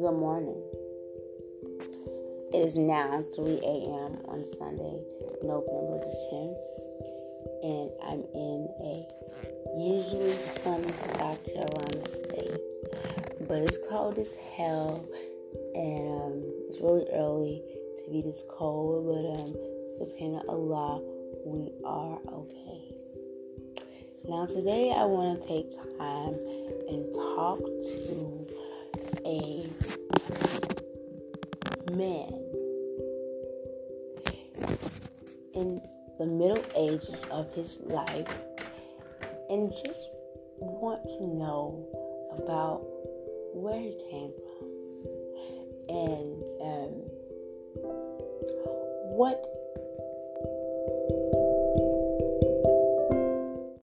Good morning. It is now 3 a.m. on Sunday, November the 10th, and I'm in a usually sunny South Carolina state, but it's cold as hell, and um, it's really early to be this cold, but um, subhana Allah, we are okay. Now, today I want to take time and talk to a man. In the middle ages of his life and just want to know about where he came from. And um, what